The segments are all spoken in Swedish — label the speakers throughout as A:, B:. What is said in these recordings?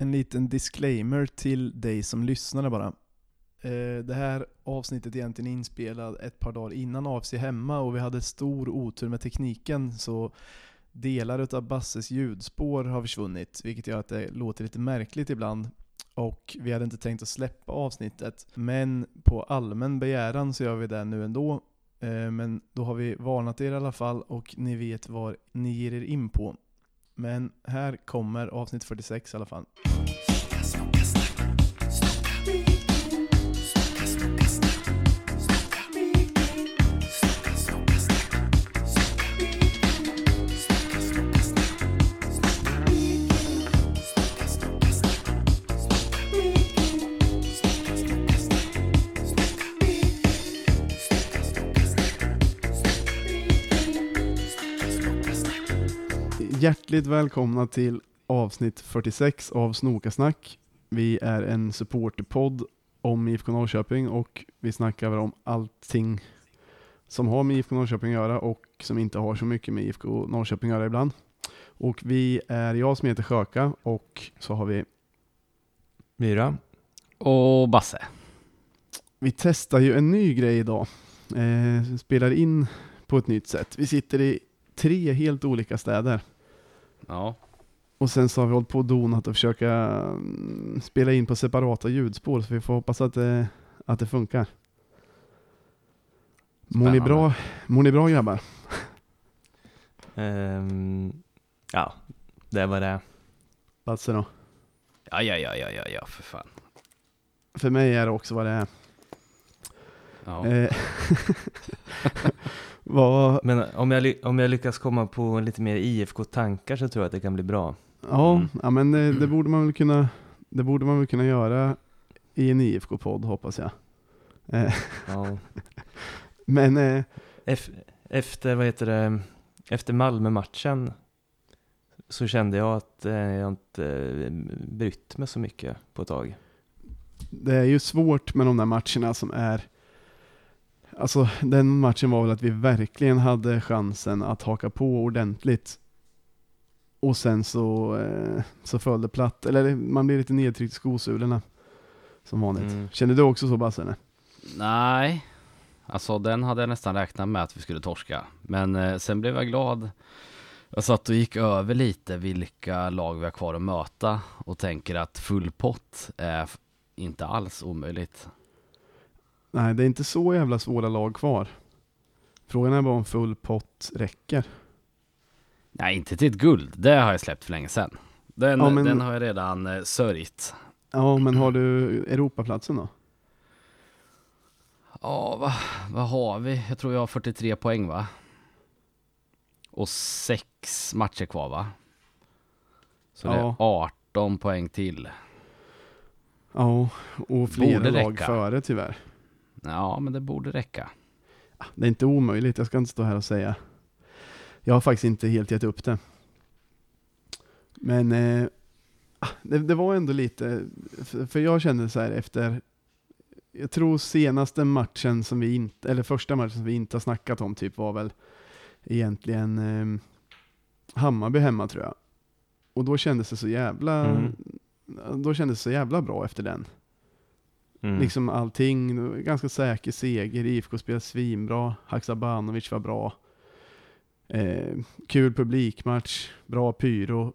A: En liten disclaimer till dig som lyssnade bara. Eh, det här avsnittet är egentligen inspelat ett par dagar innan AFC hemma och vi hade stor otur med tekniken så delar av Basses ljudspår har försvunnit vilket gör att det låter lite märkligt ibland. Och vi hade inte tänkt att släppa avsnittet men på allmän begäran så gör vi det nu ändå. Eh, men då har vi varnat er i alla fall och ni vet vad ni ger er in på. Men här kommer avsnitt 46 i alla fall. Hjärtligt välkomna till avsnitt 46 av Snokasnack. Vi är en supporterpodd om IFK Norrköping och vi snackar om allting som har med IFK Norrköping att göra och som inte har så mycket med IFK Norrköping att göra ibland. Och vi är jag som heter Sjöka och så har vi,
B: Myra.
C: Och Basse.
A: vi testar ju en ny grej idag. Eh, spelar in på ett nytt sätt. Vi sitter i tre helt olika städer.
C: Ja.
A: Och sen så har vi hållit på och donat och försöka mm, spela in på separata ljudspår, så vi får hoppas att det, att det funkar. Mår ni, bra, mår ni bra grabbar?
B: Ehm, ja, det var det.
A: Basse då?
C: Ja, ja, ja, ja, ja, ja, för fan.
A: För mig är det också vad det är.
C: Ja.
A: Eh, vad,
B: Men om jag, om jag lyckas komma på lite mer IFK-tankar så tror jag att det kan bli bra.
A: ja,
C: Mm.
A: ja, men det, det borde man väl kunna, det borde man väl kunna göra i en IFK-podd hoppas jag. Eh,
B: Ja.
A: men eh,
B: Ef- efter, vad heter det, efter Malmö-matchen så kände jag att eh, jag inte eh, brytt mig så mycket på ett tag.
A: det är ju svårt med de där matcherna som är Alltså den matchen var väl att vi verkligen hade chansen att haka på ordentligt. Och sen så, eh, så föll det platt. Eller man blir lite nedtryckt i skosulorna. Som vanligt.
B: Mm.
A: Kände du också så Basse?
C: Nej, alltså den hade jag nästan räknat med att vi skulle torska. Men eh, sen blev jag glad. Jag satt och gick över lite vilka lag vi har kvar att möta och tänker att full pott är inte alls omöjligt.
A: Nej, det är inte så jävla svåra lag kvar. Frågan är bara om full pott räcker.
C: Nej, inte till ett guld. Det har jag släppt för länge sedan. Den,
A: Ja, men-
C: den har jag redan eh, sörjt.
A: Ja, men har du Europaplatsen då?
C: Ja, vad, vad har vi? Jag tror jag har 43 poäng va? Och sex matcher kvar va? Så det är
A: Ja.
C: 18 poäng till.
A: Ja, och flera lag före tyvärr.
C: Ja, men det borde räcka.
A: Det är inte omöjligt, jag ska inte stå här och säga. Jag har faktiskt inte helt gett upp det. Men eh, ah, det, det var ändå lite, för, för jag kände så här efter, jag tror senaste matchen som vi inte, eller första matchen som vi inte har snackat om typ var väl egentligen eh, Hammarby hemma tror jag. Och då kändes det så jävla,
B: Mm.
A: då kändes det så jävla bra efter den.
B: Mm.
A: Liksom allting, ganska säker seger, IFK spelade svinbra, Haksabanovic var bra. Eh, kul publikmatch, bra pyro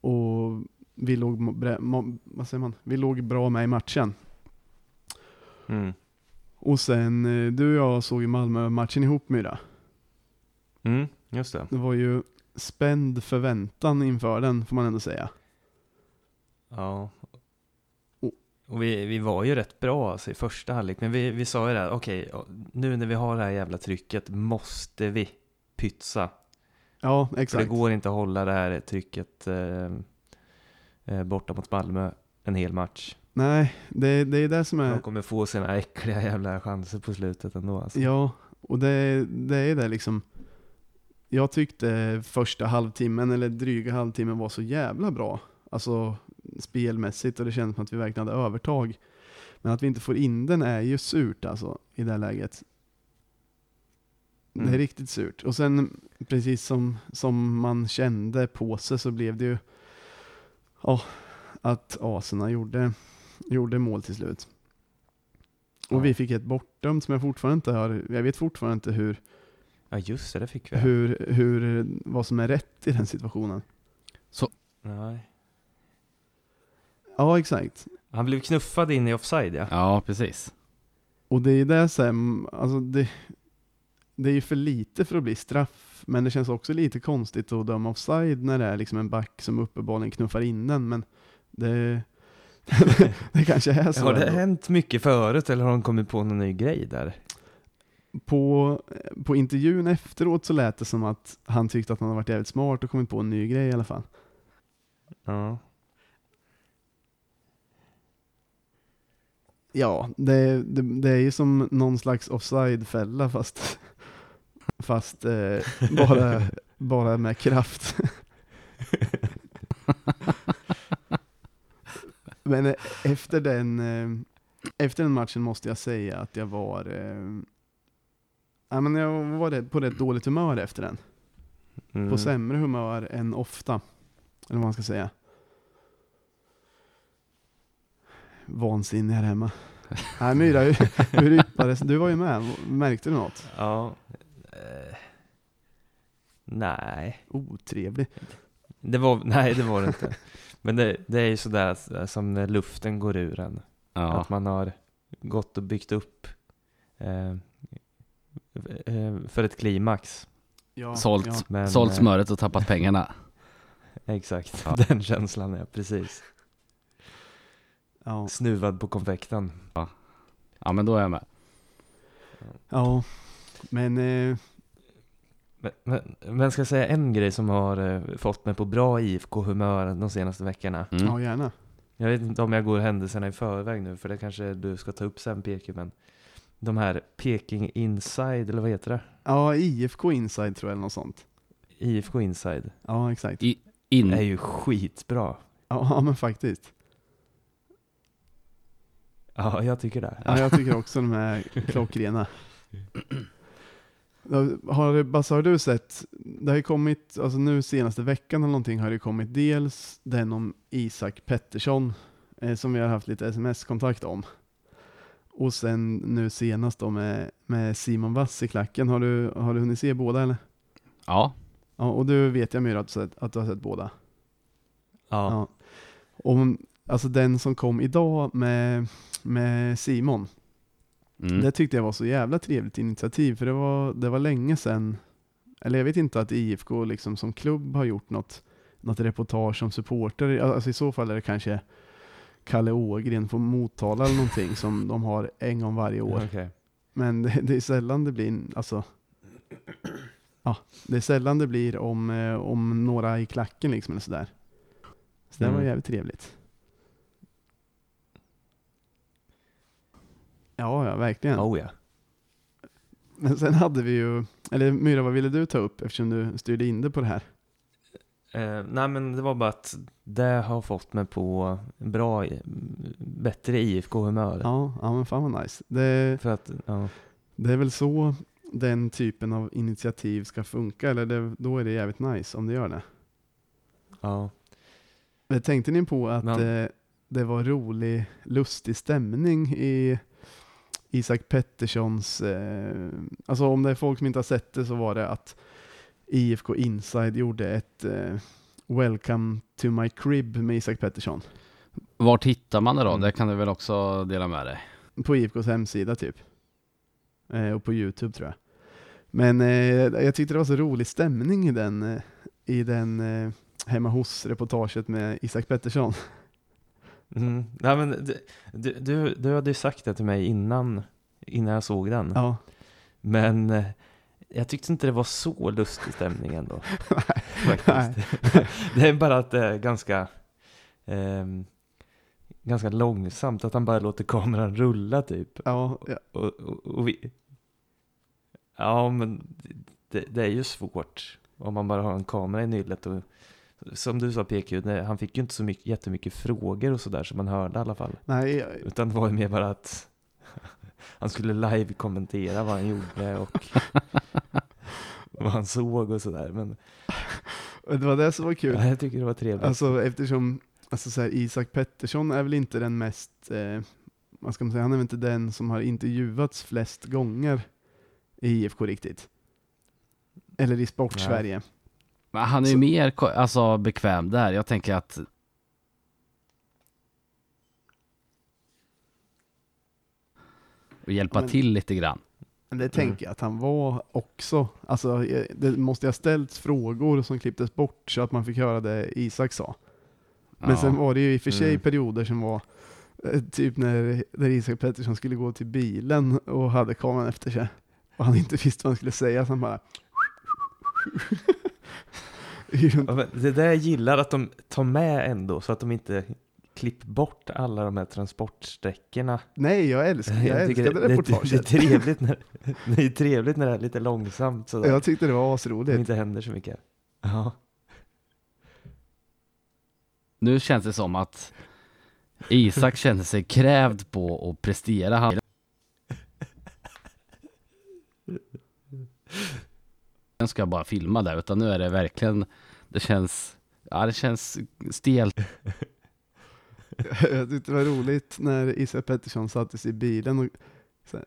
A: och vi låg, vad säger man? vi låg bra med i matchen.
B: Mm.
A: Och sen, eh, du och jag såg ju Malmö-matchen ihop Myra.
B: Mm, just det.
A: Det var ju spänd förväntan inför den får man ändå säga.
B: Ja.
A: Och-
B: vi, vi var ju rätt bra alltså, i första halvlek, men vi, vi sa ju det, här, okej, nu när vi har det här jävla trycket måste vi pytsa.
A: Ja,
B: För det
A: exakt.
B: går inte att hålla det här trycket eh, eh, borta mot Malmö en hel match.
A: Nej, det, det är det som är...
B: De kommer få sina äckliga jävla chanser på slutet ändå alltså.
A: Ja, och det, det är det liksom. Jag tyckte första halvtimmen, eller dryga halvtimmen var så jävla bra. Alltså spelmässigt och det kändes som att vi verkligen hade övertag. Men att vi inte får in den är ju surt alltså i det här läget. Det är
B: Mm.
A: riktigt surt. Och sen precis som, som man kände på sig så blev det ju, ja, att aserna gjorde, gjorde mål till slut. Och
B: Ja.
A: vi fick ett bortdömt som jag fortfarande inte har, jag vet fortfarande inte hur,
B: Ja just det, det fick vi.
A: hur, hur, vad som är rätt i den situationen.
B: Nej.
A: Ja, exakt.
B: Han blev knuffad in i offside ja.
C: Ja, precis.
A: Och det är det sen, alltså det, det är ju för lite för att bli straff, men det känns också lite konstigt att döma offside när det är liksom en back som uppenbarligen knuffar in den, men det, det kanske är så.
B: Har det
A: ändå.
B: hänt mycket förut eller har de kommit på någon ny grej där?
A: På, på intervjun efteråt så lät det som att han tyckte att han hade varit jävligt smart och kommit på en ny grej i alla fall.
B: Ja.
A: Ja, det, det, det är ju som någon slags offside-fälla fast, fast eh, bara, bara med kraft. Men eh, efter den, eh, efter den matchen måste jag säga att jag var, eh, ja, men jag var på rätt dåligt humör efter den.
B: Mm.
A: På sämre humör än ofta. Eller vad man ska säga. Vansinnig här hemma. Nej Myra, hur, hur yppades Du var ju med, märkte du något?
B: Ja. Eh. Nej.
A: Otrevlig.
B: Det var, nej det var det inte. Men det, det är ju sådär att- som när luften går ur en.
C: Ja.
B: Att man har gått och byggt upp eh, eh, för ett klimax.
A: Ja,
C: Sålt,
A: Ja.
B: Men,
C: sålt
B: eh,
C: smöret och tappat pengarna.
B: Exakt,
C: Ja.
B: den känslan är precis.
A: Ja,
B: Snuvad på konfekten.
C: Ja, men då är jag med.
A: ja. men eh,
B: Men, men, men ska jag säga en grej som har eh, fått mig på bra IFK-humör de senaste veckorna.
C: Mm.
A: ja gärna.
B: Jag vet inte om jag går händelserna i förväg nu, för det kanske du ska ta upp sen PK, men de här Peking Inside, eller vad heter det?
A: Ja, IFK Inside tror jag eller något sånt.
B: IFK Inside.
A: Ja, exakt.
C: I- In,
B: är ju skitbra.
A: Ja, ja, men faktiskt.
B: Ja, jag tycker det.
A: Ja, jag tycker också de är klockrena. Ja, Har, Basse, har du sett, det har ju kommit, alltså nu senaste veckan eller någonting har det kommit dels den om Isak Pettersson, eh, som vi har haft lite sms-kontakt om. Och sen nu senast då med, med Simon Wass i klacken. Har du, har du hunnit se båda eller?
C: ja,
A: Ja, och du vet jag Myra att, att du har sett båda.
B: Ja.
A: Och, alltså den som kom idag med, med Simon,
C: mm.
A: Det tyckte jag var så jävla trevligt initiativ, för det var, det var länge sedan, eller jag vet inte att IFK liksom som klubb har gjort något, något reportage om supporter. Alltså i så fall är det kanske Kalle Ågren från Motala eller någonting som de har en gång varje år.
B: Okej.
A: Men det, det är sällan det blir, alltså, ja, det är sällan det blir om, eh, om några i klacken liksom eller sådär. Så det var
B: Mm.
A: jävligt trevligt. Ja, ja, verkligen.
B: Oh ja.
A: Men sen hade vi ju, eller Myra vad ville du ta upp eftersom du styrde in det på det här?
B: Eh, nej men det var bara att det har fått mig på bra, bättre IFK-humör.
A: Ja, ja men fan vad nice. Det,
B: För att, ja.
A: det är väl så den typen av initiativ ska funka, eller det, då är det jävligt nice om det gör det.
B: ja.
A: Men Tänkte ni på att
B: Men-
A: eh, det var rolig, lustig stämning i Isak Petterssons, eh, alltså om det är folk som inte har sett det så var det att IFK Inside gjorde ett eh, Welcome to my crib med Isak Pettersson.
C: Vart hittar man det då?
B: Mm.
C: Det kan du väl också dela med dig?
A: På IFKs hemsida typ. Eh, och på Youtube tror jag. Men eh, jag tyckte det var så rolig stämning i den, eh, i den eh, hemma hos-reportaget med Isak Pettersson.
B: Mm. Nej, men du, du, du, hade ju sagt det till mig innan, innan jag såg den.
A: Ja,
B: Men eh, jag tyckte inte det var så lustig stämning ändå.
A: Nej.
B: Faktiskt. det är bara att det är ganska, ehm, ganska långsamt, att han bara låter kameran rulla typ.
A: ja, ja,
B: Och, och, och vi... Ja, men det, det är ju svårt om man bara har en kamera i nyllet. Och, som du sa PQ, nej, han fick ju inte så mycket, jättemycket frågor och sådär som man hörde i alla fall.
A: nej,
B: Utan det var ju mer bara att han skulle live-kommentera vad han gjorde och vad han såg och sådär. Men
A: det var det som var kul.
B: ja, jag tycker det var trevligt.
A: Alltså eftersom alltså så här, Isak Pettersson är väl inte den mest, eh, vad ska man säga, han är väl inte den som har intervjuats flest gånger i IFK riktigt. Eller i Sport-Sverige.
C: Men han är ju
A: Så-
C: mer alltså, bekväm där. Jag tänker att och hjälpa
A: Men-
C: till lite grann.
A: Men det tänker jag att han var också. Alltså, eh, det måste ha ställts frågor som klipptes bort så att man fick höra det Isak sa. Men
C: Ja.
A: sen var det ju i och för sig
B: Mm.
A: perioder som var eh, typ när, när Isak Pettersson skulle gå till bilen och hade kameran efter sig. Och han inte visste vad han skulle säga, så han bara...
B: Ja, men Det där jag gillar att de tar med ändå, så att de inte klipper bort alla de här transportsträckorna.
A: Nej, jag älskar, jag
B: tycker
A: älskade
B: det, det,
A: reportaget.
B: det, är trevligt när, det är trevligt när det är lite långsamt sådär.
A: Jag tyckte det var
B: Det
A: asroligt.
B: inte händer så mycket. Ja.
C: Nu känns det som att Isak kände sig krävd på att prestera. Han Jag ska bara filma där, utan nu är det verkligen, det känns, ja det känns stelt.
A: Jag tyckte det var roligt när Isak Pettersson satte sig i bilen och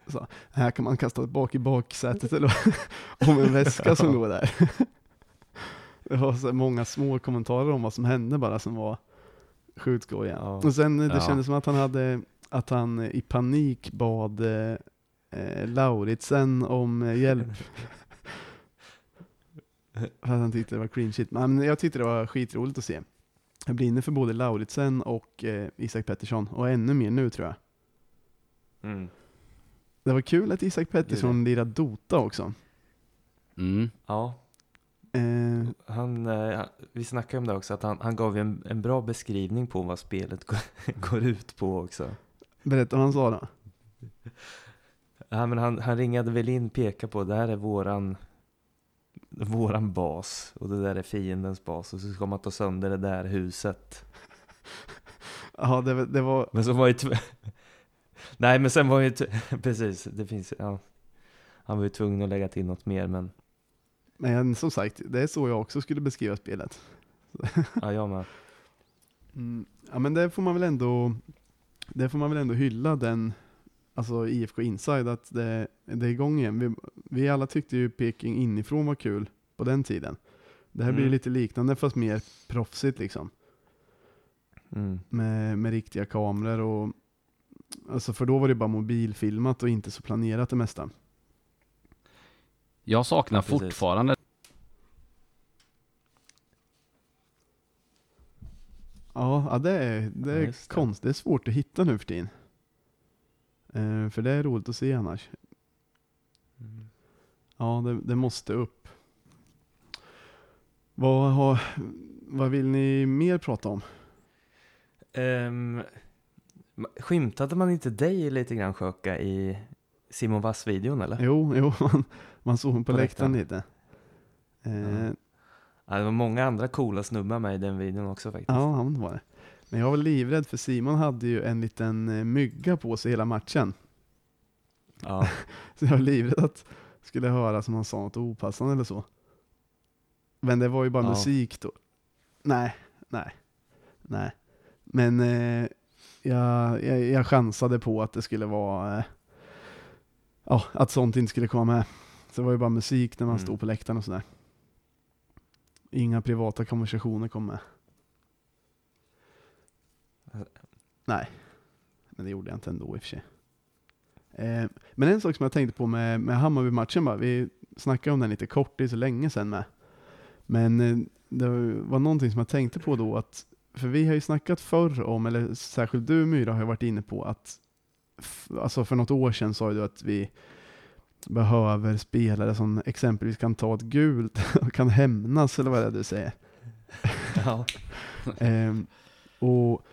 A: sa, här kan man kasta bak i baksätet eller om en väska som går där. Det var så många små kommentarer om vad som hände bara som var sjukt skojiga.
B: Ja.
A: Och sen det
C: Ja.
A: kändes som att han hade, att han i panik bad eh, eh, Lauritsen om eh, hjälp. För att han tyckte det var clean shit. Men jag tyckte det var skitroligt att se. Jag brinner för både Lauritsen och eh, Isak Pettersson, och ännu mer nu tror jag.
B: Mm.
A: Det var kul att Isak Pettersson lirade Dota också.
C: Mm.
B: ja.
A: Eh,
B: Han, eh, vi snackade om det också, att han, han gav en, en bra beskrivning på vad spelet går, går ut på också.
A: berätta vad han sa då.
B: Ja, men han, han ringade väl in, pekade på det här är våran, våran bas och det där är fiendens bas och så ska man ta sönder det där huset.
A: Ja, det, var- det var,
B: Men så var ju Nej men sen var ju, precis, det finns, ja. Han var ju tvungen att lägga till något mer men,
A: men som sagt, det är så jag också skulle beskriva spelet.
B: ja jag med.
A: Mm, ja men det får man väl ändå, det får man väl ändå hylla den, alltså IFK Inside, att det, det är igång igen. Vi, vi alla tyckte ju Peking inifrån var kul på den tiden. Det här blir
B: Mm.
A: lite liknande fast mer proffsigt liksom.
B: Mm.
A: Med, med riktiga kameror och, alltså för då var det bara mobilfilmat och inte så planerat det mesta.
C: Jag saknar
B: Ja, precis.
C: fortfarande
A: Ja, ja det är, det
B: Ja,
A: är
B: det.
A: konstigt. Det är svårt att hitta nu för tiden. Eh, för det är roligt att se annars.
B: Mm.
A: Ja, det, det måste upp. Vad, har, vad vill ni mer prata om?
B: Um, skymtade man inte dig lite grann Sjöka i Simon Vass-videon eller?
A: Jo, jo man, man såg på,
B: På
A: läktaren lite. Eh,
B: Ja. Ja, det var många andra coola snubbar med i den videon också faktiskt.
A: ja, han var det. Men jag var livrädd för Simon hade ju en liten eh, mygga på sig hela matchen.
B: Ja.
A: Så jag var livrädd att skulle höra som han sa något opassande eller så. Men det var ju bara
B: Ja.
A: musik då. Nej, nej, nej. Men eh, jag, jag, jag chansade på att det skulle vara, eh, ja, att sånt inte skulle komma med. Så det var ju bara musik när man
B: Mm.
A: stod på läktaren och sådär. Inga privata konversationer kom med. Nej, men det gjorde jag inte ändå i och för sig. Eh, men en sak som jag tänkte på med, med Hammarby-matchen bara, vi snackade om den lite kort, det är så länge sedan med. Men eh, det var någonting som jag tänkte på då, att, för vi har ju snackat förr om, eller särskilt du Myra har ju varit inne på att, alltså för något år sedan sa du att vi behöver spelare som exempelvis kan ta ett gult och kan hämnas, eller vad det är du säger.
B: ja.
A: Ehm, och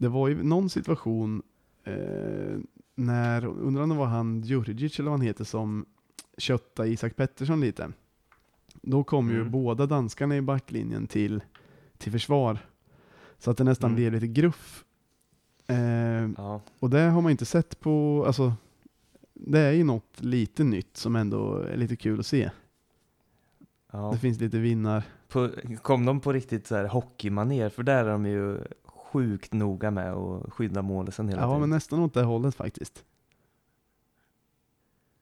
A: det var ju någon situation eh, när, undrar om det var han Djurdjic eller vad han heter som köttade Isak Pettersson lite. Då kom ju
B: Mm.
A: båda danskarna i backlinjen till, till försvar. Så att det nästan
B: Mm.
A: blev lite gruff. Ehm,
B: ja.
A: och det har man inte sett på, alltså det är ju något lite nytt som ändå är lite kul att se.
B: ja.
A: Det finns lite vinnar.
B: På, kom de på riktigt så här hockeymaner? För där är de ju sjukt noga med att skydda målisen hela
A: Ja,
B: tiden.
A: men nästan åt det hållet faktiskt.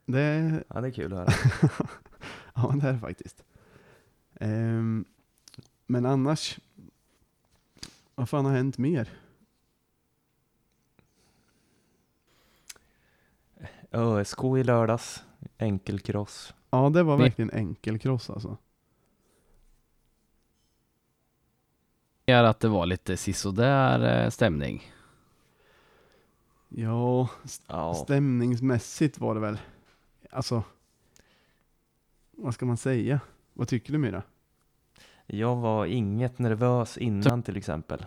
A: Det,
B: Ja, det är kul att höra.
A: ja, det är det faktiskt. Ehm, men annars, vad fan har hänt mer?
B: ÖSK i lördags, enkelkross.
A: Ja, det var verkligen enkelkross alltså.
C: Att det var lite sisådär eh, stämning.
A: Ja,
B: Ja,
A: stämningsmässigt var det väl, alltså, vad ska man säga? Vad tycker du Myra?
B: jag var inget nervös innan till exempel.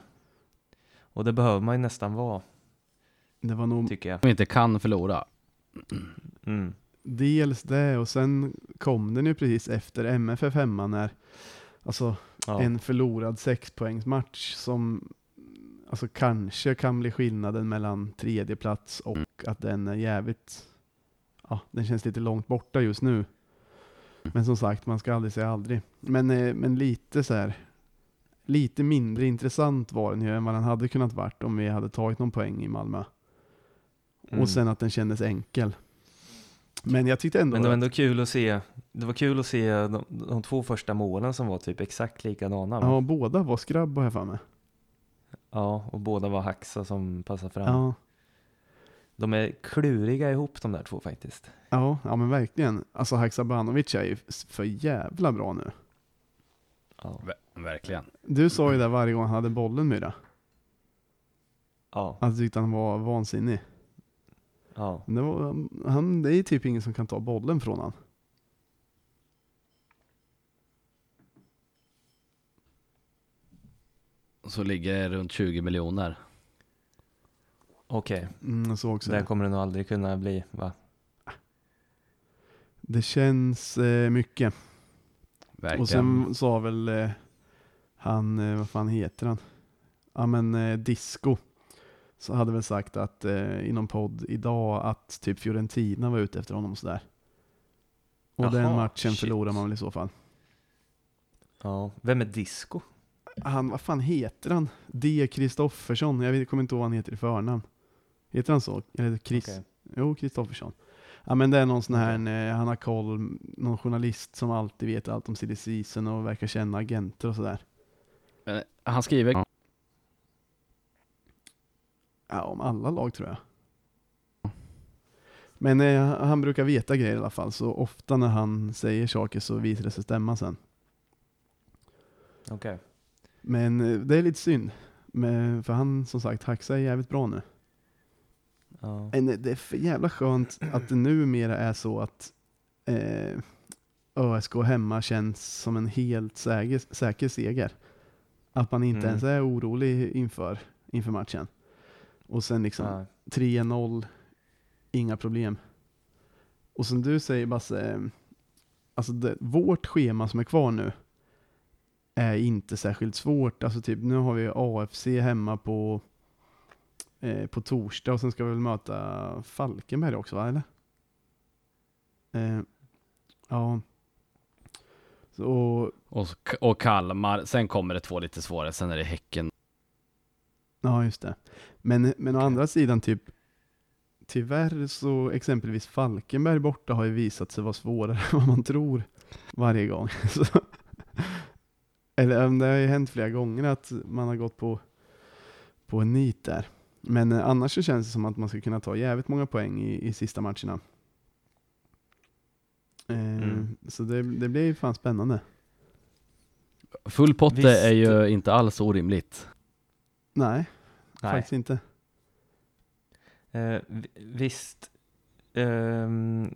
B: Och det behöver man ju nästan vara,
A: Det var nog
B: tycker jag.
C: Som inte kan förlora.
B: Mm.
A: dels det och sen kom den ju precis efter MFF hemma när, alltså
B: Ja.
A: en förlorad sexpoängsmatch som alltså kanske kan bli skillnaden mellan tredje plats och att den är jävligt, ja den känns lite långt borta just nu. Men som sagt, man ska aldrig säga aldrig. Men, eh, men lite så här, lite mindre intressant var den ju än vad den hade kunnat varit om vi hade tagit någon poäng i Malmö.
B: Mm.
A: Och sen att den kändes enkel. Men jag tyckte ändå,
B: Men det var
A: att-
B: ändå kul att se, det var kul att se de, de två första målen som var typ exakt likadana. va?
A: ja båda var skrabb har jag för mig.
B: Ja, och båda var Haxa som passade fram.
A: Ja.
B: De är kluriga ihop de där två faktiskt.
A: Ja, ja men verkligen. Alltså Haksabanovic är ju för jävla bra nu.
B: Ja.
C: Ver- verkligen.
A: Du sa ju det varje gång han hade bollen Myra.
B: Ja.
A: Att du tyckte han var vansinnig.
B: Ja.
A: Det, var, han, det är typ ingen som kan ta bollen från han.
C: Så ligger runt 20 miljoner.
B: Okej,
A: Mm, också det.
B: kommer det nog aldrig kunna bli va?
A: Det känns eh, mycket.
C: Verkligen.
A: Och sen sa väl eh, han, eh, vad fan heter han? Ja men eh, Disco. Så hade väl sagt att eh, i någon podd idag att typ Fiorentina var ute efter honom och sådär. Och den
B: Jaha,
A: matchen
B: shit.
A: förlorar man väl i så fall.
B: Ja. Vem är Disco?
A: Han, vad fan heter han? D. Kristoffersson. Jag kommer inte ihåg vad han heter i förnamn. Heter han så? Eller Chris?
B: Okej.
A: Jo, Kristoffersson. Ja men det är någon sån här, eh, han har koll, någon journalist som alltid vet allt om silly season och verkar känna agenter och sådär.
C: Han skriver
A: Ja. Om alla lag tror jag. Men eh, han brukar veta grejer i alla fall, så ofta när han säger saker så visar det sig stämma sen.
B: Okej.
A: Men eh, det är lite synd, men, för han som sagt, Haxa är jävligt bra nu.
B: Ja.
A: Men det är för jävla skönt att det numera är så att eh, ÖSK hemma känns som en helt säker, säker seger. Att man inte
B: Mm.
A: ens är orolig inför, inför matchen. Och sen liksom
B: Ja.
A: 3-0, inga problem. Och som du säger Basse, alltså det, vårt schema som är kvar nu är inte särskilt svårt. Alltså typ nu har vi AFC hemma på, eh, på torsdag och sen ska vi väl möta Falkenberg också va, eller? Eh, ja. Så, och,
C: och, och Kalmar. Sen kommer det två lite svårare. Sen är det Häcken.
A: Ja, just det. Men, men å andra sidan, typ tyvärr så exempelvis Falkenberg borta har ju visat sig vara svårare än vad man tror varje gång. Så, eller det har ju hänt flera gånger att man har gått på, på en nit där. Men eh, annars så känns det som att man ska kunna ta jävligt många poäng i, i sista matcherna. Eh,
B: Mm.
A: Så det, det blir ju fan spännande.
C: Full potte
B: Visst.
C: är ju inte alls orimligt.
A: Nej,
B: Nej.
A: faktiskt inte.
B: Eh, vi- visst, ehm,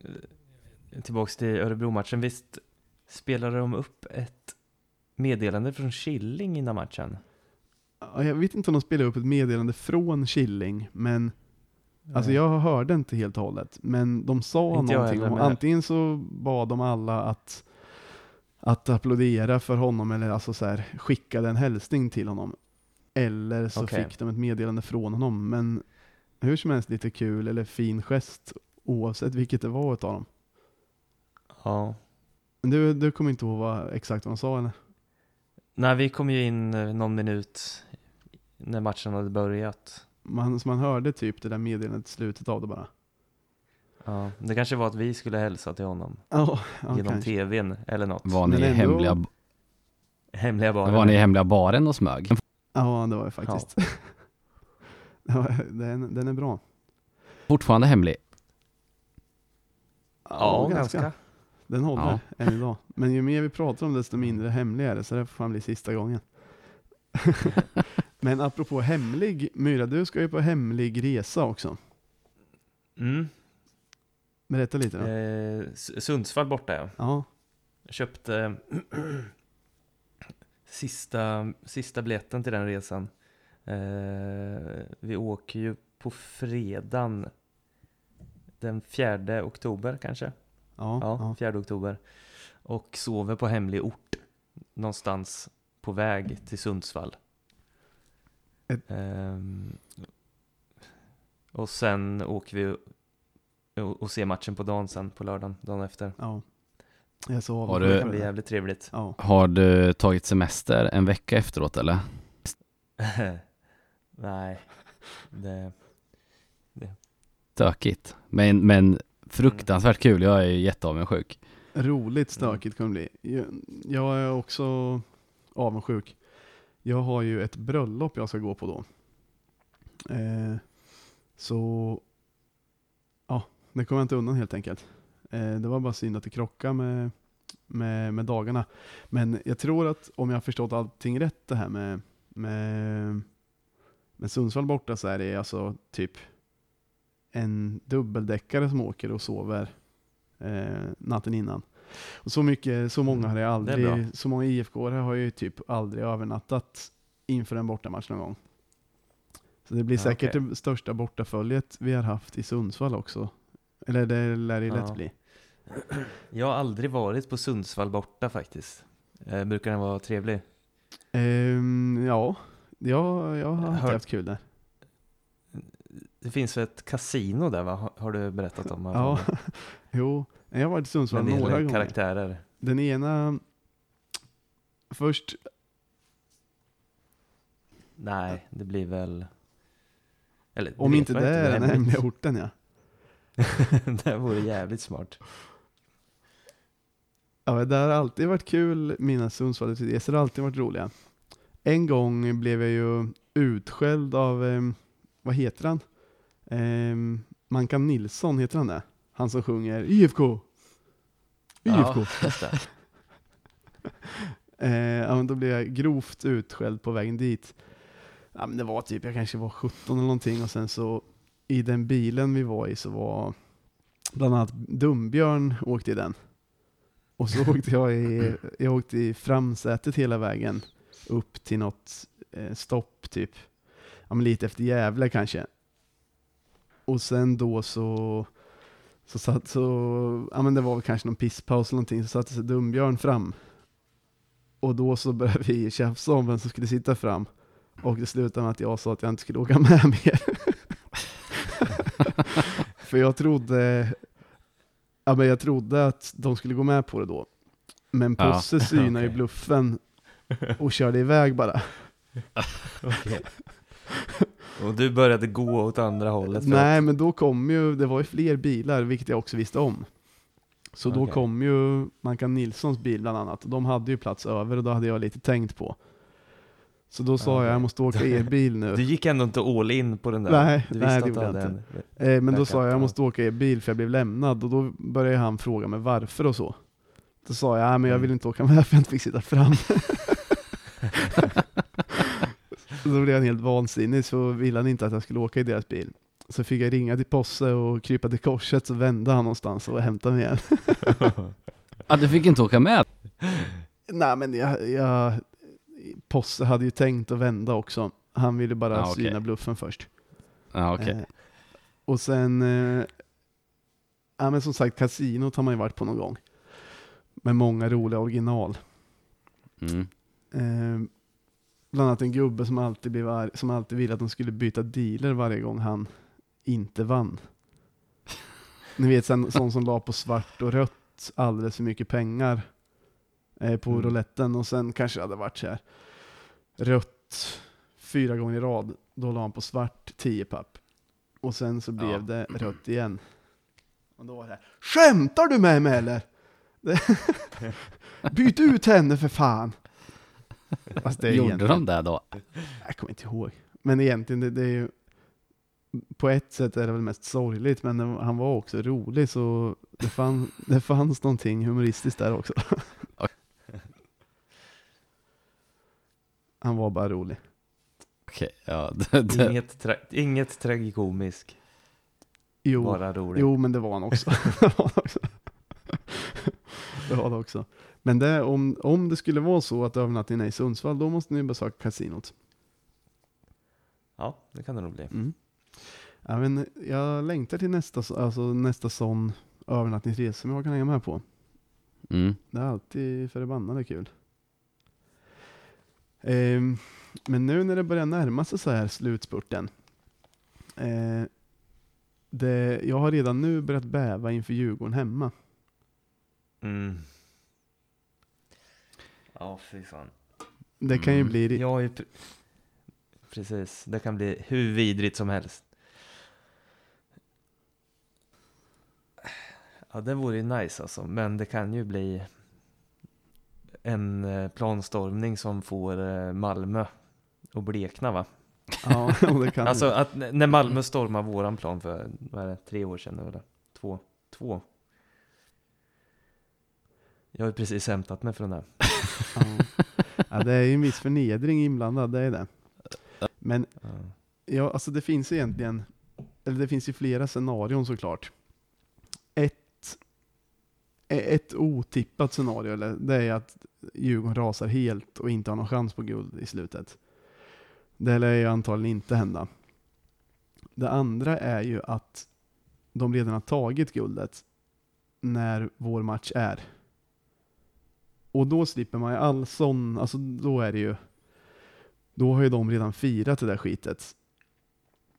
B: tillbaks till Örebro-matchen, visst spelade de upp ett meddelande från Killing innan matchen?
A: Ja, Jag vet inte om de spelar upp ett meddelande från Killing, men Alltså jag hörde inte helt och hållet, men de sa
B: Inte
A: någonting
B: heller,
A: om, antingen så bad de alla att, att applådera för honom eller alltså så här, skickade en hälsning till honom. Eller så
B: Okej.
A: fick de ett meddelande från honom, men hur som helst lite kul eller fin gest oavsett vilket det var utav dem.
B: Ja.
A: Du, du kommer inte ihåg vad, exakt vad de sa eller?
B: Nej, vi kom ju in eh, någon minut när matchen hade börjat.
A: Man, så man hörde typ det där meddelandet i slutet av det bara.
B: Ja, det kanske var att vi skulle hälsa till honom
A: Ja, ja
B: genom
A: kanske.
B: tvn eller något.
C: Var ni,
A: ändå-
C: hemliga,
B: Hemliga baren.
C: var ni i hemliga baren och smög?
A: Ja, det var det faktiskt. Ja. den, den är bra.
C: Fortfarande hemlig?
B: Ja, ganska.
A: Den håller
C: Ja.
A: än idag. Men ju mer vi pratar om det, desto mindre hemlig är det. Så det får fan bli sista gången. Men apropå hemlig, Myra, du ska ju på hemlig resa också.
B: Mm.
A: Berätta lite då.
B: Eh, Sundsvall borta ja.
A: Ja,
B: Jag köpte sista, sista biljetten till den resan. Eh, vi åker ju på fredagen den 4 oktober kanske.
A: ja,
B: Ja,
A: ja.
B: 4 oktober. Och sover på hemlig ort någonstans på väg till Sundsvall.
A: Ett-
B: Ehm, och sen åker vi och, och ser matchen på dagen sen, på lördagen, dagen efter.
A: ja. Jag så
C: Har
B: Det
C: du-
B: kan bli jävligt trevligt.
A: Ja.
C: Har du tagit semester en vecka efteråt eller?
B: Nej, det...
C: Stökigt. Men, men fruktansvärt kul, jag är jätteavundsjuk.
A: Roligt stökigt kommer det bli. Jag, jag är också avundsjuk. Jag har ju ett bröllop jag ska gå på då. Eh, så ja, det kommer jag inte undan helt enkelt. Eh, det var bara synd att det krockade med, med, med dagarna. Men jag tror att om jag har förstått allting rätt det här med, med, med Sundsvall borta så är det alltså typ en dubbeldäckare som åker och sover eh, natten innan. Och så mycket, så många har jag
B: Mm, det är
A: aldrig, så många IFK har ju typ aldrig övernattat inför en bortamatch någon gång. Så det blir
B: Ja,
A: säkert
B: okej.
A: det största bortaföljet vi har haft i Sundsvall också. Eller det lär det lätt
B: Ja.
A: bli.
B: Jag har aldrig varit på Sundsvall borta faktiskt. Eh, brukar den vara trevlig?
A: Ehm, ja, jag, jag har
B: Hör-
A: haft kul där.
B: Det finns ett kasino där va? Har- du berättat om?
A: Ja, jo. Jag har varit i Sundsvall några gånger.
B: karaktärer.
A: Den ena, först,
B: Nej, det blir väl... Eller,
A: om inte det är den hemliga orten ja.
B: det vore jävligt smart.
A: Ja, det har alltid varit kul, mina Sundsvallsresor har alltid varit roliga. En gång blev jag ju utskälld av, eh, vad heter han? Eh, Mankan Nilsson, heter han det? Han som sjunger IFK! IFK!
B: Ja, just det.
A: Eh, ja, men då blev jag grovt utskälld på vägen dit. Ja, men det var typ, jag kanske var 17 eller någonting och sen så i den bilen vi var i så var bland annat Dumbjörn åkte i den. Och så åkte jag i, jag åkte i framsätet hela vägen upp till något eh, stopp typ. Ja, men lite efter Gävle kanske. Och sen då så så satt så, ja men det var väl kanske någon pisspaus eller någonting, så satte sig Dumbjörn fram. Och då så började vi tjafsa om vem som skulle sitta fram. Och det slutade med att jag sa att jag inte skulle åka med mer. För jag trodde, ja men jag trodde att de skulle gå med på det då. Men
C: Ja,
A: Posse synade ju bluffen och körde iväg bara.
B: Och du började gå åt andra hållet?
A: Nej
B: att-
A: men då kom ju, det var ju fler bilar, vilket jag också visste om. Så då
B: Okej.
A: kom ju Mankan Nilssons bil bland annat, och de hade ju plats över och då hade jag lite tänkt på. Så då sa jag,
B: Okej.
A: jag måste åka er bil nu.
B: Du gick ändå inte all in på den där?
A: Nej,
B: du
A: nej, det gjorde jag inte. Eh, men då sa jag, jag måste åka er bil för jag blev lämnad och då började han fråga mig varför och så. Då sa jag, "Nej, men jag vill
B: Mm.
A: inte åka med för jag inte fick sitta fram. så då blev han helt vansinnig så ville han inte att jag skulle åka i deras bil. Så fick jag ringa till Posse och krypa till korset så vände han någonstans och hämtade mig igen.
C: Ja, du fick inte åka med?
A: Nej men jag, jag, Posse hade ju tänkt att vända också. Han ville bara
C: Ah, okej.
A: syna bluffen först.
C: Ja, okej.
A: Eh, och sen, eh, ja men som sagt kasinot har man ju varit på någon gång. Med många roliga original.
C: Mm.
A: Eh, bland annat en gubbe som alltid, blev arg, som alltid ville att de skulle byta dealer varje gång han inte vann. Ni vet sen, sån som la på svart och rött alldeles för mycket pengar eh, på
B: Mm.
A: rouletten och sen kanske det hade varit så här rött fyra gånger i rad, då la han på svart 10 papp. Och sen så blev
C: Ja.
A: det rött igen. Och då var det här, Skämtar du med mig eller? Byt ut henne för fan! Fast det
C: Gjorde de det då?
A: Jag kommer inte ihåg. Men egentligen, det, det är ju... På ett sätt är det väl mest sorgligt, men han var också rolig, så det, fann, det fanns någonting humoristiskt där också. Han var bara rolig.
C: Okej, ja. Det, det,
B: Inget, tra inget tragikomisk,
A: Jo,
B: bara rolig.
A: jo men det var han också. det var han också. det var det också. Men det, om, om det skulle vara så att övernattningen är i Sundsvall, då måste ni besöka kasinot.
B: Ja, det kan det nog bli.
A: Mm. Ja, men jag längtar till nästa, så- alltså nästa sån övernattningsresa som jag kan hänga med på.
C: mm.
A: Det är alltid förbannade kul. Ehm, men nu när det börjar närma sig så här slutspurten. Eh, det, jag har redan nu börjat bäva inför Djurgården hemma.
B: Mm. Ja, fy fan.
A: Det kan ju
C: Mm.
A: bli...
B: Jag är pre- Precis, det kan bli hur vidrigt som helst. Ja, det vore ju nice alltså, men det kan ju bli en eh, planstormning som får eh, Malmö att blekna va?
A: Ja, det kan
B: Alltså att när Malmö stormar våran plan för, vad är det, tre år sedan eller? Två? Två? Jag har ju precis hämtat mig från det.
A: ja. ja, det är ju en viss förnedring inblandad, det är det. Men.
B: Ja,
A: alltså det finns egentligen, eller det finns ju flera scenarion såklart. Ett, otippat scenario, eller, det är att Djurgården rasar helt och inte har någon chans på guld i slutet. Det lär ju antagligen inte hända. Det andra är ju att de redan har tagit guldet när vår match är. Och då slipper man ju all sån, alltså då är det ju, då har ju de redan firat det där skitet.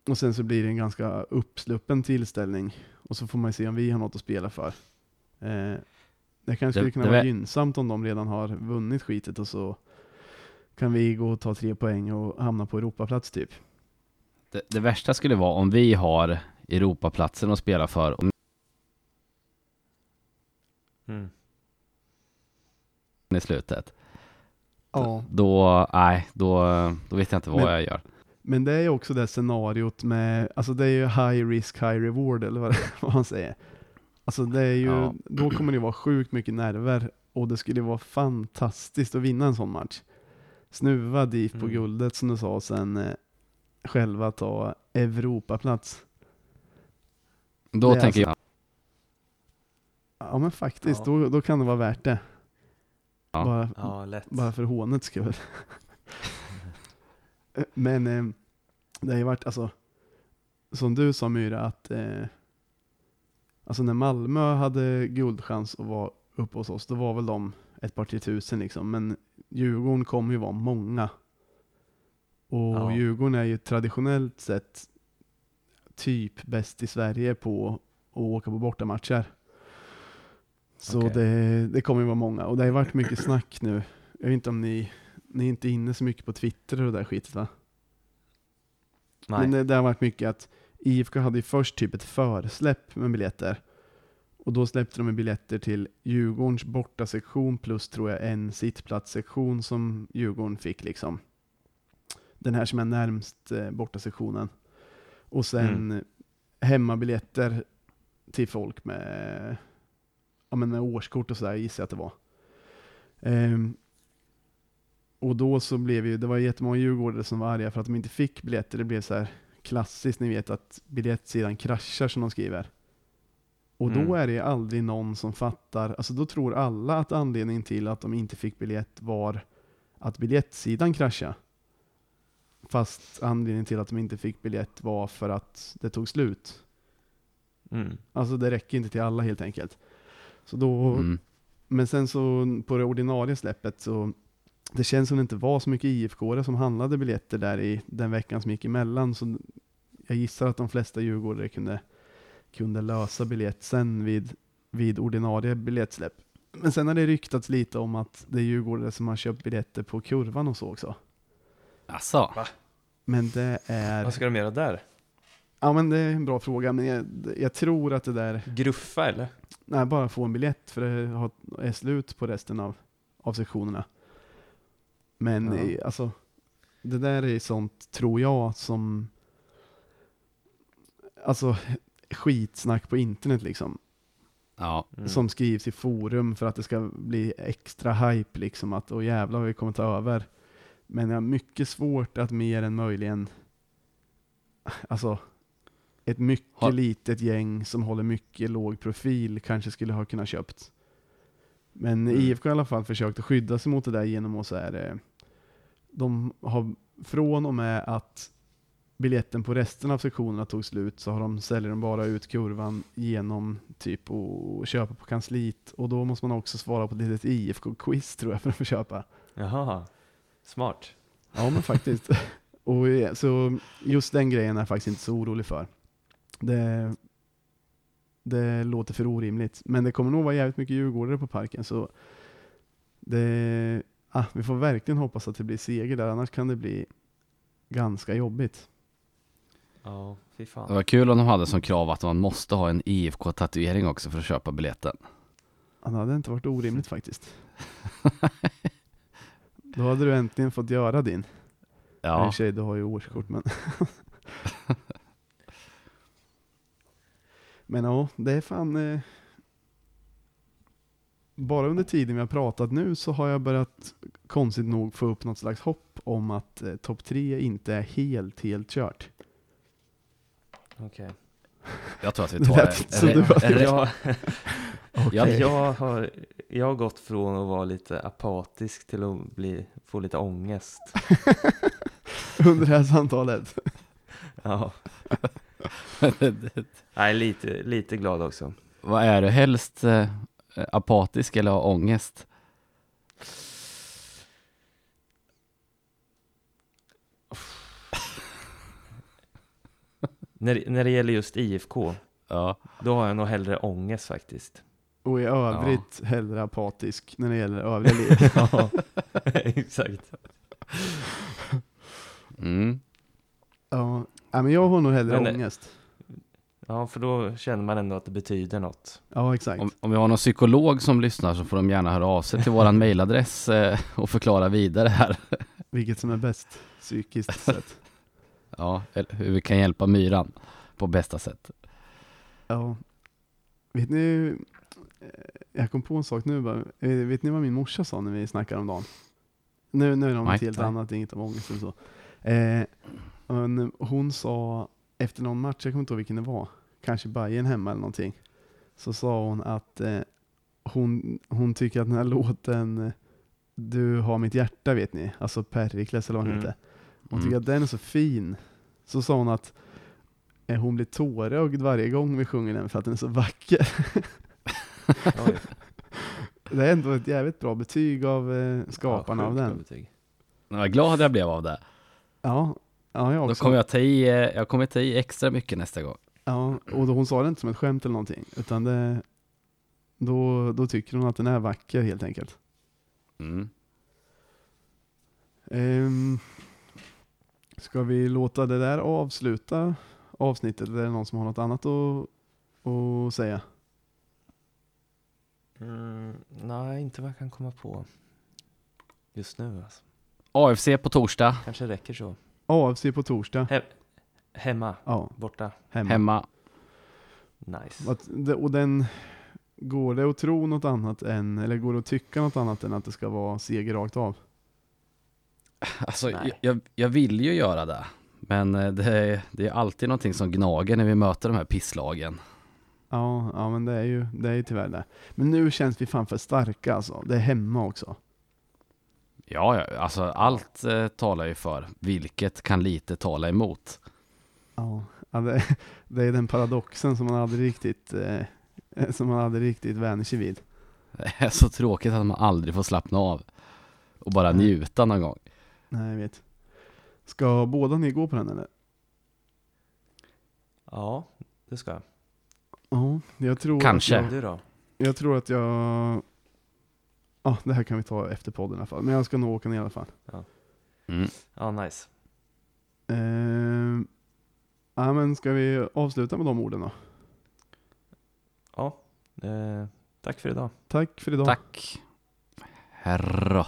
A: Och sen så blir det en ganska uppsluppen tillställning. Och så får man ju se om vi har något att spela för. Eh, det kanske
C: Det-
A: skulle kunna
C: det
A: vara
C: vä-
A: gynnsamt om de redan har vunnit skitet och så kan vi gå och ta tre poäng och hamna på Europaplats typ.
C: Det, det värsta skulle vara om vi har Europaplatsen att spela för och
B: Mm.
C: i slutet.
A: Ja,
C: Då, nej, då, då vet jag inte vad
A: Men-
C: jag gör.
A: men det är ju också det scenariot med, alltså det är ju high risk, high reward eller vad, vad man säger. Alltså det är ju,
C: Ja.
A: då kommer det vara sjukt mycket nerver och det skulle vara fantastiskt att vinna en sån match. Snuva på
B: Mm.
A: guldet som du sa och sen eh, själva ta Europaplats.
C: Då
A: Det
C: tänker
A: alltså- Ja men faktiskt,
B: Ja.
A: Då, då kan det vara värt det.
C: Ja.
A: Bara,
B: Ja, lätt.
A: bara för hånets skull. Men eh, det har ju varit, alltså, som du sa Myra, att eh, alltså när Malmö hade guldchans att vara uppe hos oss, då var väl de ett par tre tusen liksom. Men Djurgården kommer ju vara många. Och
B: Ja.
A: Djurgården är ju traditionellt sett typ bäst i Sverige på att åka på bortamatcher. Så
B: Okej.
A: det, det kommer ju vara många. Och det har ju varit mycket snack nu. Jag vet inte om ni, ni är inte inne så mycket på Twitter och det där skitet va?
B: Nej.
A: Men det, det har varit mycket att IFK hade ju först typ ett försläpp med biljetter. Och då släppte de biljetter till Djurgårdens bortasektion plus tror jag en sittplatssektion som Djurgården fick liksom. Den här som är närmst eh, bortasektionen. Och sen
B: Mm.
A: hemmabiljetter till folk med, ja, men med årskort och sådär gissar jag att det var. Ehm, och då så blev ju, det var jättemånga djurgårdare som var arga för att de inte fick biljetter. Det blev så här klassiskt, ni vet att biljettsidan kraschar som de skriver. Och då
B: Mm.
A: är det aldrig någon som fattar, alltså då tror alla att anledningen till att de inte fick biljett var att biljettsidan kraschade. Fast anledningen till att de inte fick biljett var för att det tog slut.
B: Mm.
A: Alltså det räcker inte till alla helt enkelt. Så då,
C: Mm.
A: men sen så på det ordinarie släppet så det känns som det inte var så mycket IFK som handlade biljetter där i den veckan som gick emellan. Så jag gissar att de flesta djurgårdare kunde, kunde lösa biljett sen vid, vid ordinarie biljettsläpp. Men sen har det ryktats lite om att det är djurgårdare som har köpt biljetter på kurvan och så också.
C: Alltså,
A: Men det är...
B: Vad ska de göra där?
A: Ja men det är en bra fråga, men jag, jag tror att det där...
B: Gruffa eller?
A: Nej, bara få en biljett för det har- är slut på resten av, av sektionerna. Men
B: Ja.
A: alltså, det där är sånt, tror jag, som... Alltså, skitsnack på internet liksom.
C: Ja,
B: Mm.
A: Som skrivs i forum för att det ska bli extra hype liksom. Att åh jävlar vi kommer ta över. Men jag har mycket svårt att mer än möjligen, alltså ett mycket
C: Har-
A: litet gäng som håller mycket låg profil kanske skulle ha kunnat köpt. Men
B: Mm.
A: IFK har i alla fall försökt att skydda sig mot det där genom att så här, eh, de har från och med att biljetten på resten av sektionerna tog slut så har de, säljer de bara ut kurvan genom typ och köpa på kansliet och då måste man också svara på ett litet IFK-quiz tror jag för att få köpa.
B: Jaha, smart.
A: Ja men faktiskt. och, eh, så just den grejen är jag faktiskt inte så orolig för. Det, det låter för orimligt. Men det kommer nog vara jävligt mycket djurgårdare på parken så det, ah, vi får verkligen hoppas att det blir seger där annars kan det bli ganska jobbigt.
B: Ja, fy
C: det
B: fan.
C: var kul om de hade som krav att man måste ha en IFK-tatuering också för att köpa biljetten.
A: Ja, Det hade inte varit orimligt faktiskt. Då hade du äntligen fått göra din. Ja. I och för sig, du har ju årskort men. men ja, det är fan. Eh, bara under tiden vi har pratat nu så har jag börjat konstigt nog få upp något slags hopp om att eh, topp tre inte är helt, helt kört.
B: Okej.
C: jag tror att vi
A: Det
C: tar det.
A: var-
C: Re-
B: Jag,
C: Ja,
B: jag, har, jag har gått från att vara lite apatisk till att bli, få lite ångest.
A: under det här samtalet.
B: Ja. Nej, lite, lite glad också.
C: Vad är du helst? Eh, apatisk eller ha ångest?
B: När, när det gäller just IFK,
C: Ja,
B: då har jag nog hellre ångest faktiskt.
A: Och i övrigt hellre apatisk när det gäller övriga liv.
B: Ja, exakt.
C: mm.
A: ja, ja, men jag har nog hellre
B: Men, eh,
A: ångest.
B: Ja, för då känner man ändå att det betyder något.
A: Ja, exakt.
C: Om, om vi har någon psykolog som lyssnar så får de gärna höra av sig till våran mailadress eh, och förklara vidare här.
A: Vilket som är bäst psykiskt sett.
C: Ja, eller hur vi kan hjälpa myran på bästa sätt.
A: Ja. Vet ni, eh, jag kom på en sak nu bara. Vet ni vad min morsa sa när vi snackade om dagen? Nu, nu är det något helt annat, inget om ångest eller så. Eh, men hon sa efter någon match, jag kommer inte ihåg vilken det var, kanske Bayern hemma eller någonting. Så sa hon att eh, hon, hon tycker att den här låten eh, Du har mitt hjärta vet ni, alltså Perikles eller vad han
B: Mm.
A: heter. Hon
C: Mm.
A: tycker att den är så fin. Så sa hon att eh, hon blir tårögd varje gång vi sjunger den för att den är så vacker. Det är ändå ett jävligt bra betyg av eh, skaparna
B: Ja,
A: av den.
B: betyg.
C: Vad glad jag blev av det.
A: Ja, ja jag
C: Då
A: också.
C: kommer jag ta i, eh, jag kommer ta i extra mycket nästa gång.
A: Ja, och då, hon sa det inte som ett skämt eller någonting, utan det, då, då tycker hon att den är vacker helt enkelt.
C: Mm.
A: Ehm, ska vi låta det där avsluta avsnittet, eller är det någon som har något annat att, att säga?
B: Mm, nej, inte vad jag kan komma på. Just nu alltså.
C: AFC på torsdag,
B: Kanske räcker så.
A: AFC på torsdag.
B: Hemma,
A: Ja,
B: borta.
A: hemma.
C: hemma.
B: Nice.
A: Att och den, går det att tro något annat än, eller går det att tycka något annat än att det ska vara seger rakt av?
C: Alltså,
B: Nej.
C: jag, jag vill ju göra det. Men eh, det är, det är alltid någonting som gnager när vi möter de här pisslagen.
A: Ja, ja men det är ju det är ju tyvärr det. Men nu känns vi fan för starka alltså. Det är hemma också.
C: Ja, ja alltså allt eh, talar ju för, vilket kan lite tala emot.
A: Ja, ja det, det är den paradoxen som man aldrig riktigt, eh, som man aldrig riktigt vänjer sig vid.
C: Det är så tråkigt att man aldrig får slappna av och bara
A: Nej.
C: njuta någon gång.
A: Nej, jag vet. Ska båda ni gå på den eller?
B: Ja, det ska jag.
A: Ja, jag tror
C: Kanske.
A: Att jag, jag tror att jag... Ja, det här kan vi ta efter podden i alla fall. Men jag ska nog åka ner i alla fall.
C: Ja, mm.
B: ja nice.
A: Eh, ja, men ska vi avsluta med de orden då?
B: Ja, eh, tack för idag.
A: Tack för idag.
C: Tack. Herra.